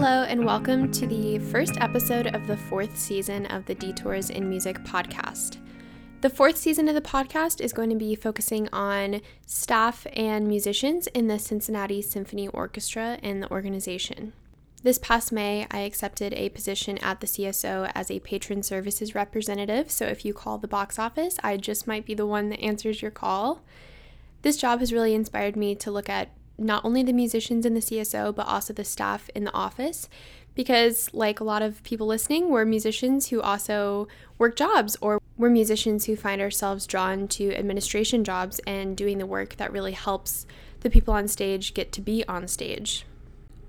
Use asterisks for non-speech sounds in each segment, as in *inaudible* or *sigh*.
Hello, and welcome to the first episode of the fourth season of the Detours in Music podcast. The fourth season of the podcast is going to be focusing on staff and musicians in the Cincinnati Symphony Orchestra and the organization. This past May, I accepted a position at the CSO as a patron services representative, so if you call the box office, I just might be the one that answers your call. This job has really inspired me to look at not only the musicians in the CSO, but also the staff in the office. Because, like a lot of people listening, we're musicians who also work jobs, or we're musicians who find ourselves drawn to administration jobs and doing the work that really helps the people on stage get to be on stage.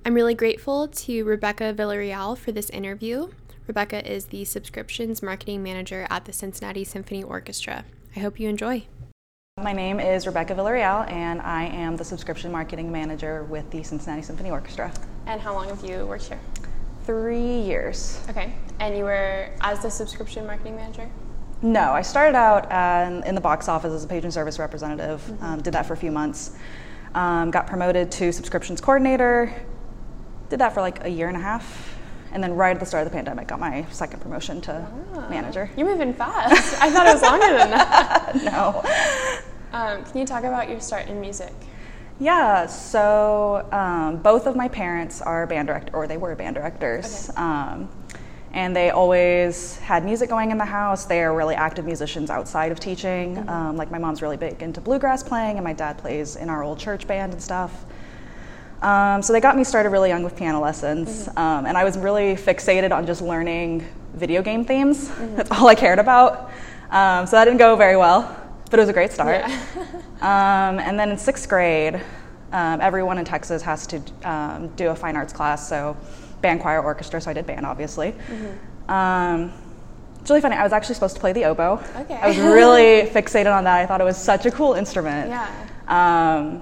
I'm really grateful to Rebecca Villarreal for this interview. Rebecca is the subscriptions marketing manager at the Cincinnati Symphony Orchestra. I hope you enjoy. My name is Rebecca Villarreal, and I am the subscription marketing manager with the Cincinnati Symphony Orchestra. And how long have you worked here? Three years. Okay. And you were as the subscription marketing manager? No, I started out um, in the box office as a patron service representative, mm-hmm. um, did that for a few months, um, got promoted to subscriptions coordinator, did that for like a year and a half, and then right at the start of the pandemic, got my second promotion to ah, manager. You're moving fast. I thought it was longer than that. *laughs* no. Um, can you talk about your start in music? Yeah, so um, both of my parents are band director, or they were band directors. Okay. Um, and they always had music going in the house. They are really active musicians outside of teaching. Mm-hmm. Um, like my mom's really big into bluegrass playing, and my dad plays in our old church band and stuff. Um, so they got me started really young with piano lessons, mm-hmm. um, and I was really fixated on just learning video game themes. Mm-hmm. *laughs* That's all I cared about. Um, so that didn't go very well, but it was a great start. Yeah. *laughs* Um, and then in sixth grade, um, everyone in Texas has to um, do a fine arts class, so band, choir, orchestra. So I did band, obviously. Mm-hmm. it's really funny. I was actually supposed to play the oboe. Okay. I was really *laughs* fixated on that. I thought it was such a cool instrument. Yeah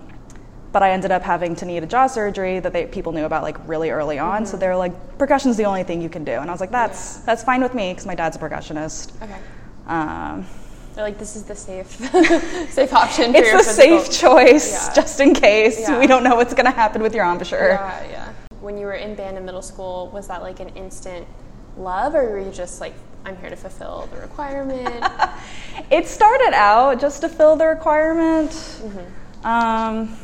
but I ended up having to need a jaw surgery that they, people knew about like really early on. Mm-hmm. So they were like, percussion's the only thing you can do, and I was like, that's yeah. that's fine with me because my dad's a percussionist. Okay. They're like, this is the safe *laughs* safe option. For It's a safe choice, yeah. just in case yeah. we don't know what's going to happen with your embouchure. Yeah, yeah. When you were in band in middle school, was that like an instant love, or were you just like, I'm here to fulfill the requirement? *laughs* it started out just to fill the requirement. Mm-hmm. Um,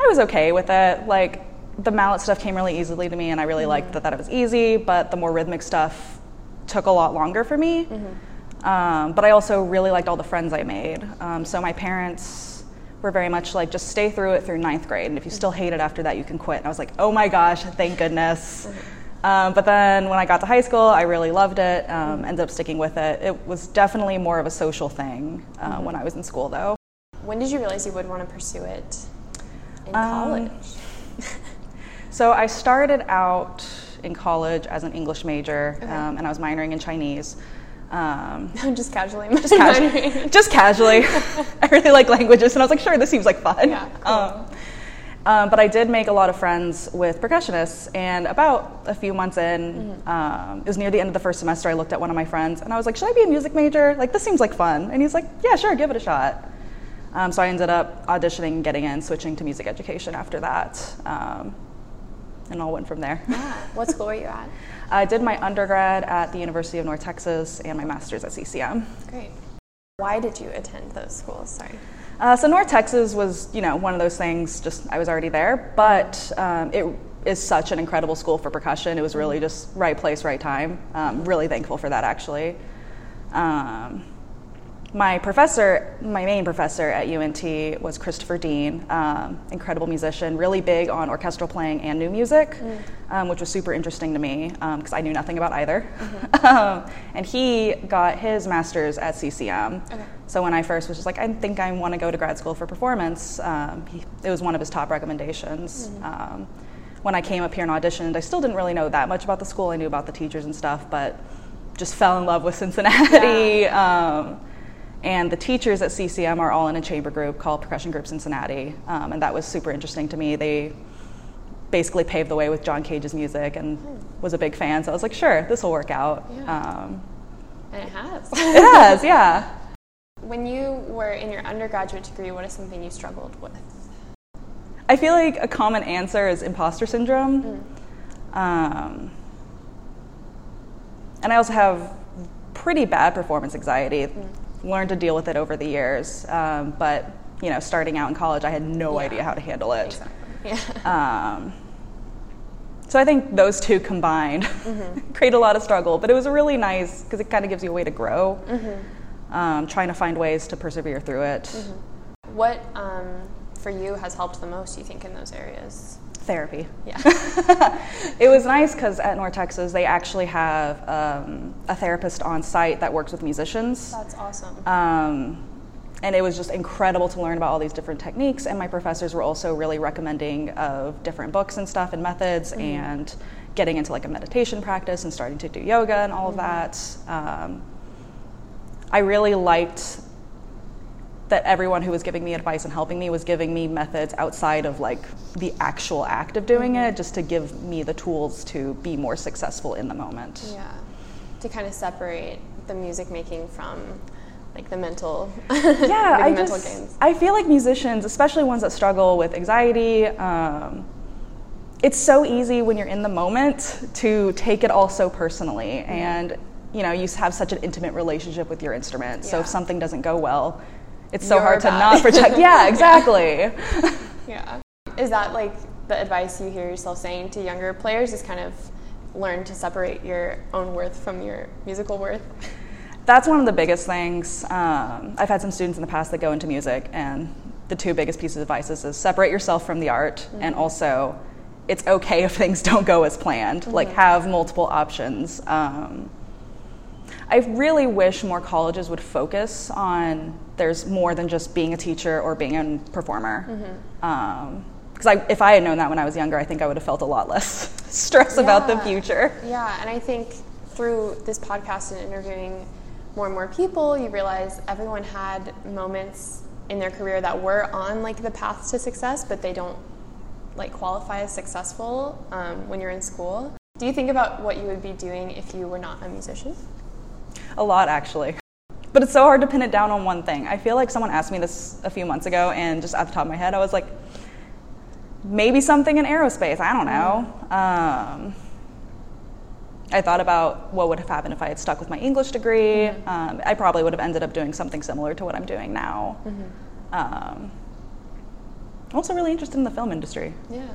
I was okay with it. Like the mallet stuff came really easily to me, and I really mm-hmm. liked that, that it was easy. But the more rhythmic stuff took a lot longer for me. Mm-hmm. Um, but I also really liked all the friends I made. Um, so my parents were very much like, just stay through it through ninth grade, and if you still hate it after that, you can quit. And I was like, oh my gosh, thank goodness. Um, but then when I got to high school, I really loved it. Um, ended up sticking with it. It was definitely more of a social thing uh, mm-hmm. when I was in school, though. When did you realize you would want to pursue it? in um, college? *laughs* so I started out in college as an English major, okay. um, and I was minoring in Chinese. Um, *laughs* just casually, just, *laughs* casually, just casually. *laughs* I really like languages, and I was like, sure, this seems like fun. Yeah, cool. Um, um, but I did make a lot of friends with percussionists, and about a few months in, mm-hmm. um, it was near the end of the first semester. I looked at one of my friends, and I was like, "Should I be a music major? Like, this seems like fun." And he's like, "Yeah, sure, give it a shot." Um, so I ended up auditioning, getting in, switching to music education after that, um, and all went from there. Yeah. What school were you at? I did my undergrad at the University of North Texas and my master's at CCM. Great. Why did you attend those schools? Sorry. Uh, so North Texas was, you know, one of those things. Just I was already there, but um, it is such an incredible school for percussion. It was really just right place, right time. Um, really thankful for that, actually. Um, my professor, my main professor at UNT was Christopher Deane, um, incredible musician, really big on orchestral playing and new music, mm. um, which was super interesting to me because um, I knew nothing about either. Mm-hmm. *laughs* Um, and he got his master's at CCM. Okay. So when I first was just like, I think I want to go to grad school for performance, um, he, it was one of his top recommendations. Mm. when I came up here and auditioned, I still didn't really know that much about the school. I knew about the teachers and stuff, but just fell in love with Cincinnati. Yeah. *laughs* And the teachers at CCM are all in a chamber group called Percussion Group Cincinnati. Um, and that was super interesting to me. They basically paved the way with John Cage's music and was a big fan. So I was like, sure, this will work out. Yeah. Um, and it has. *laughs* it has, yeah. When you were in your undergraduate degree, what is something you struggled with? I feel like a common answer is imposter syndrome. Mm. Um, and I also have pretty bad performance anxiety. Mm. Learned to deal with it over the years, um, but you know, starting out in college, I had no yeah. idea how to handle it. Exactly. Yeah. *laughs* Um, so I think those two combined mm-hmm. *laughs* create a lot of struggle, but it was really nice because it kind of gives you a way to grow. Mm-hmm. Um, trying to find ways to persevere through it. Mm-hmm. What um, for you has helped the most? You think in those areas? Therapy. Yeah. *laughs* it was nice because at North Texas they actually have um, a therapist on site that works with musicians. That's awesome. Um, and it was just incredible to learn about all these different techniques and my professors were also really recommending of different books and stuff and methods mm-hmm. and getting into like a meditation practice and starting to do yoga and all mm-hmm. of that um, i really liked that everyone who was giving me advice and helping me was giving me methods outside of like the actual act of doing it just to give me the tools to be more successful in the moment yeah to kind of separate the music making from like the mental *laughs* yeah I mental just, gains. I feel like musicians especially ones that struggle with anxiety um, it's so easy when you're in the moment to take it all so personally mm-hmm. and you know you have such an intimate relationship with your instrument yeah. so if something doesn't go well it's so hard bad. to not protect *laughs* yeah exactly yeah. yeah is that like the advice you hear yourself saying to younger players is kind of learn to separate your own worth from your musical worth that's one of the biggest things. Um, I've had some students in the past that go into music, and the two biggest pieces of advice is, is separate yourself from the art, mm-hmm. and also it's okay if things *laughs* don't go as planned. Mm-hmm. Like have multiple options. Um, I really wish more colleges would focus on there's more than just being a teacher or being a performer. Because mm-hmm. um, if I had known that when I was younger, I think I would have felt a lot less *laughs* stress yeah. about the future. Yeah, and I think through this podcast and interviewing more and more people, you realize everyone had moments in their career that were on like the path to success, but they don't like qualify as successful um, when you're in school. Do you think about what you would be doing if you were not a musician? A lot, actually. But it's so hard to pin it down on one thing. I feel like someone asked me this a few months ago, and just at the top of my head, I was like, maybe something in aerospace. I don't know. Um, I thought about what would have happened if I had stuck with my English degree. Mm-hmm. Um, I probably would have ended up doing something similar to what I'm doing now. Mm-hmm. Um, I'm also really interested in the film industry. Yeah.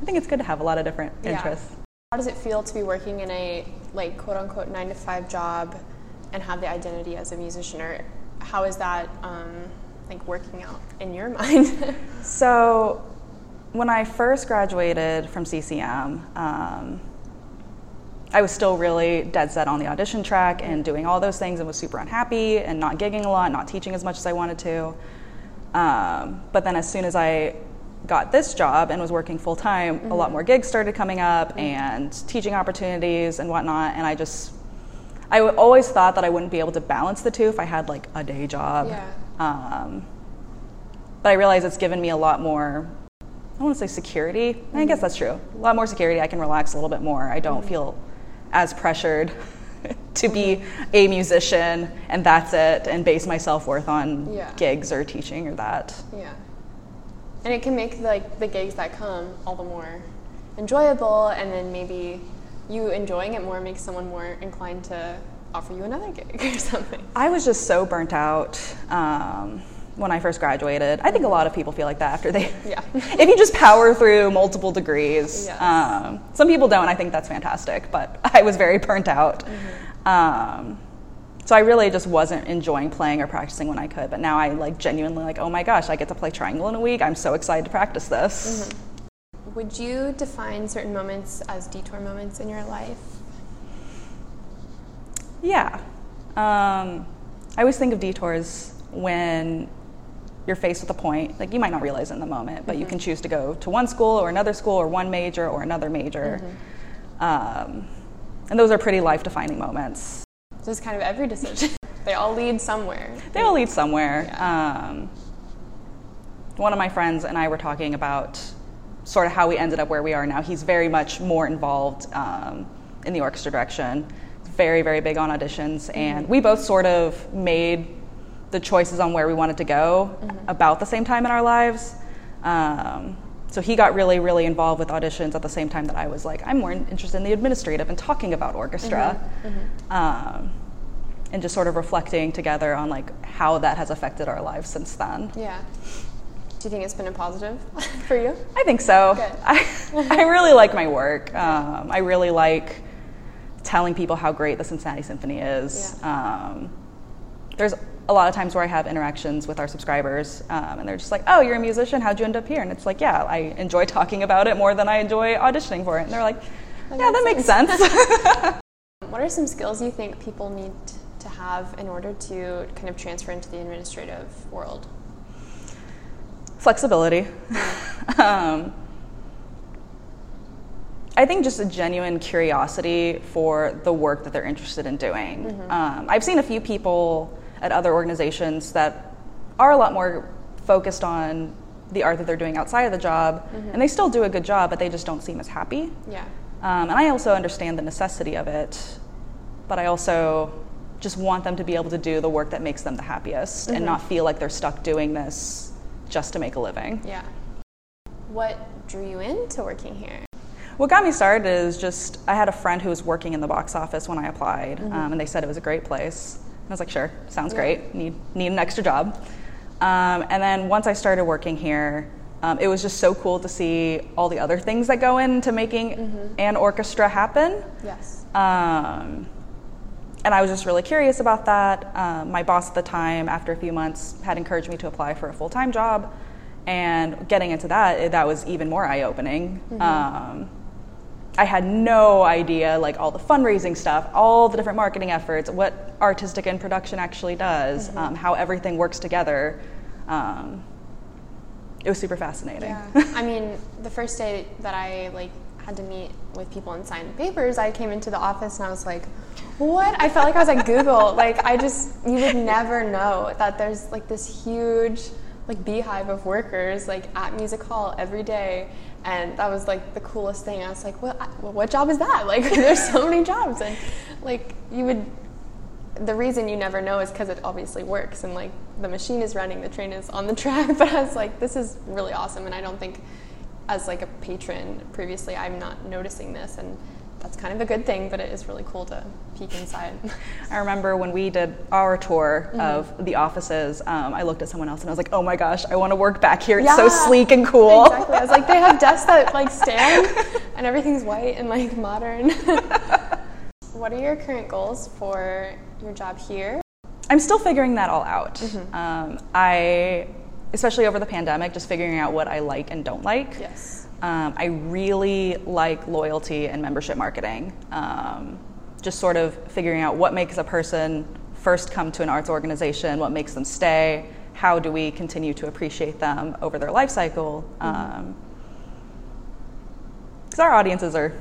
I think it's good to have a lot of different yeah. interests. How does it feel to be working in a like quote unquote nine to five job and have the identity as a musician? Or how is that um, like working out in your *laughs* mind? so, when I first graduated from CCM, um, I was still really dead set on the audition track and doing all those things and was super unhappy and not gigging a lot, not teaching as much as I wanted to. Um, but then as soon as I got this job and was working full time, mm-hmm. a lot mm-hmm. more gigs started coming up mm-hmm. and teaching opportunities and whatnot. And I just, I always thought that I wouldn't be able to balance the two if I had like a day job. Yeah. Um, but I realize it's given me a lot more I want to say security. Mm-hmm. I guess mm-hmm. that's true. A lot more security. I can relax a little bit more. I don't mm-hmm. feel as pressured *laughs* to be a musician and that's it and base my self-worth on yeah. gigs or teaching or that yeah and it can make like the gigs that come all the more enjoyable and then maybe you enjoying it more makes someone more inclined to offer you another gig or *laughs* something i was just so burnt out um, when I first graduated. I think a lot of people feel like that after they. *laughs* Yeah. *laughs* if you just power through multiple degrees. Yes. Um, some people don't. I think that's fantastic, but I was very burnt out. Mm-hmm. Um, so I really just wasn't enjoying playing or practicing when I could. But now I like genuinely like, oh my gosh, I get to play triangle in a week. I'm so excited to practice this. Mm-hmm. Would you define certain moments as detour moments in your life? Yeah. Um, I always think of detours when you're faced with a point, like you might not realize in the moment, but mm-hmm. you can choose to go to one school or another school or one major or another major. Mm-hmm. Um, and those are pretty life defining moments. Just kind of every decision. *laughs* they all lead somewhere. They all lead somewhere. Yeah. Um, one of my friends and I were talking about sort of how we ended up where we are now. He's very much more involved um, in the orchestra direction, very, very big on auditions, and mm-hmm. we both sort of made the choices on where we wanted to go mm-hmm. about the same time in our lives. Um, so he got really, really involved with auditions at the same time that I was like, I'm more interested in the administrative and talking about orchestra. Mm-hmm. Um, and just sort of reflecting together on like how that has affected our lives since then. Yeah. Do you think it's been a positive *laughs* for you? I think so. *laughs* I, I really like my work. Um, I really like telling people how great the Cincinnati Symphony is. Yeah. Um, there's a lot of times where I have interactions with our subscribers, um, and they're just like, "Oh, you're a musician. How'd you end up here?" And it's like, "Yeah, I enjoy *laughs* talking about it more than I enjoy auditioning for it." And they're like, "Yeah, that makes sense." sense. what are some skills you think people need to have in order to kind of transfer into the administrative world? Flexibility. *laughs* um, I think just a genuine curiosity for the work that they're interested in doing. Mm-hmm. Um, I've seen a few people at other organizations that are a lot more focused on the art that they're doing outside of the job, mm-hmm. and they still do a good job, but they just don't seem as happy. Yeah. Um, and I also understand the necessity of it, but I also just want them to be able to do the work that makes them the happiest mm-hmm. and not feel like they're stuck doing this just to make a living. Yeah. What drew you into working here? What got me started is just I had a friend who was working in the box office when I applied, mm-hmm. um, and they said it was a great place. And I was like, sure, sounds yeah. great. Need need an extra job. Um, and then once I started working here, um, it was just so cool to see all the other things that go into making mm-hmm. an orchestra happen. Yes. Um, and I was just really curious about that. Um, my boss at the time, after a few months, had encouraged me to apply for a full time job. And getting into that, that was even more eye opening. Mm-hmm. Um, I had no idea, like all the fundraising stuff, all the different marketing efforts, what artistic and production actually does, mm-hmm. um, how everything works together. Um, it was super fascinating. Yeah. I mean, the first day that I like had to meet with people and sign papers, I came into the office and I was like, what? I felt like I was at Google. *laughs* like I just you would never know that there's like this huge like beehive of workers like at music hall every day and that was like the coolest thing. I was like, well, what job is that? *laughs* Like there's so many jobs and like you would the reason you never know is because it obviously works and like the machine is running, the train is on the track. *laughs* But I was like, this is really awesome, and I don't think as like a patron previously I'm not noticing this and that's kind of a good thing, but it is really cool to peek inside. *laughs* I remember when we did our tour mm-hmm. of the offices, um, I looked at someone else and I was like, oh my gosh, I want to work back here. It's yeah, so sleek and cool. Exactly. I was like, they have desks that like stand *laughs* and everything's white and like modern. *laughs* what are your current goals for your job here? I'm still figuring that all out. Mm-hmm. Um, I, especially over the pandemic, just figuring out what I like and don't like. Yes um, I really like loyalty and membership marketing. Um, just sort of figuring out what makes a person first come to an arts organization, what makes them stay, how do we continue to appreciate them over their life cycle. Because mm-hmm. um, our audiences are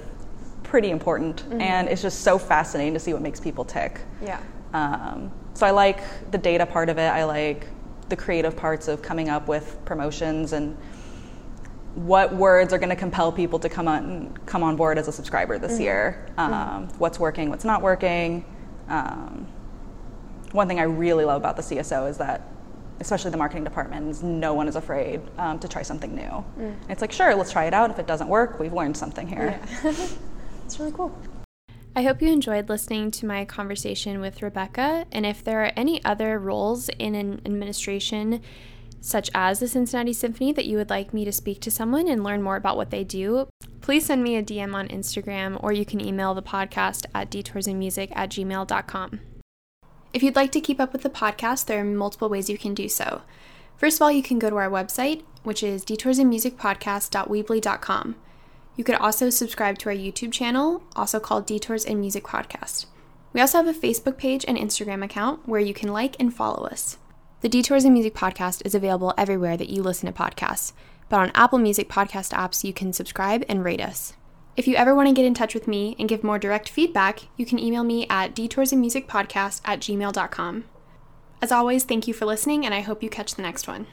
pretty important, mm-hmm. and it's just so fascinating to see what makes people tick. Yeah. Um, so I like the data part of it. I like the creative parts of coming up with promotions and what words are going to compel people to come on come on board as a subscriber this mm-hmm. year. Um, mm-hmm. What's working, what's not working. Um, one thing I really love about the CSO is that, especially the marketing department, is no one is afraid um, to try something new. Mm. It's like, sure, let's try it out. If it doesn't work, we've learned something here. Yeah. *laughs* it's really cool. I hope you enjoyed listening to my conversation with Rebecca. And if there are any other roles in an administration such as the Cincinnati Symphony, that you would like me to speak to someone and learn more about what they do, please send me a DM on Instagram or you can email the podcast at detoursinmusic at gmail.com. If you'd like to keep up with the podcast, there are multiple ways you can do so. First of all, you can go to our website, which is detoursinmusicpodcast.weebly.com. You could also subscribe to our YouTube channel, also called Detours in Music Podcast. We also have a Facebook page and Instagram account where you can like and follow us. The Detours in Music podcast is available everywhere that you listen to podcasts, but on Apple Music podcast apps, you can subscribe and rate us. If you ever want to get in touch with me and give more direct feedback, you can email me at detoursinmusicpodcast at gmail.com. As always, thank you for listening, and I hope you catch the next one.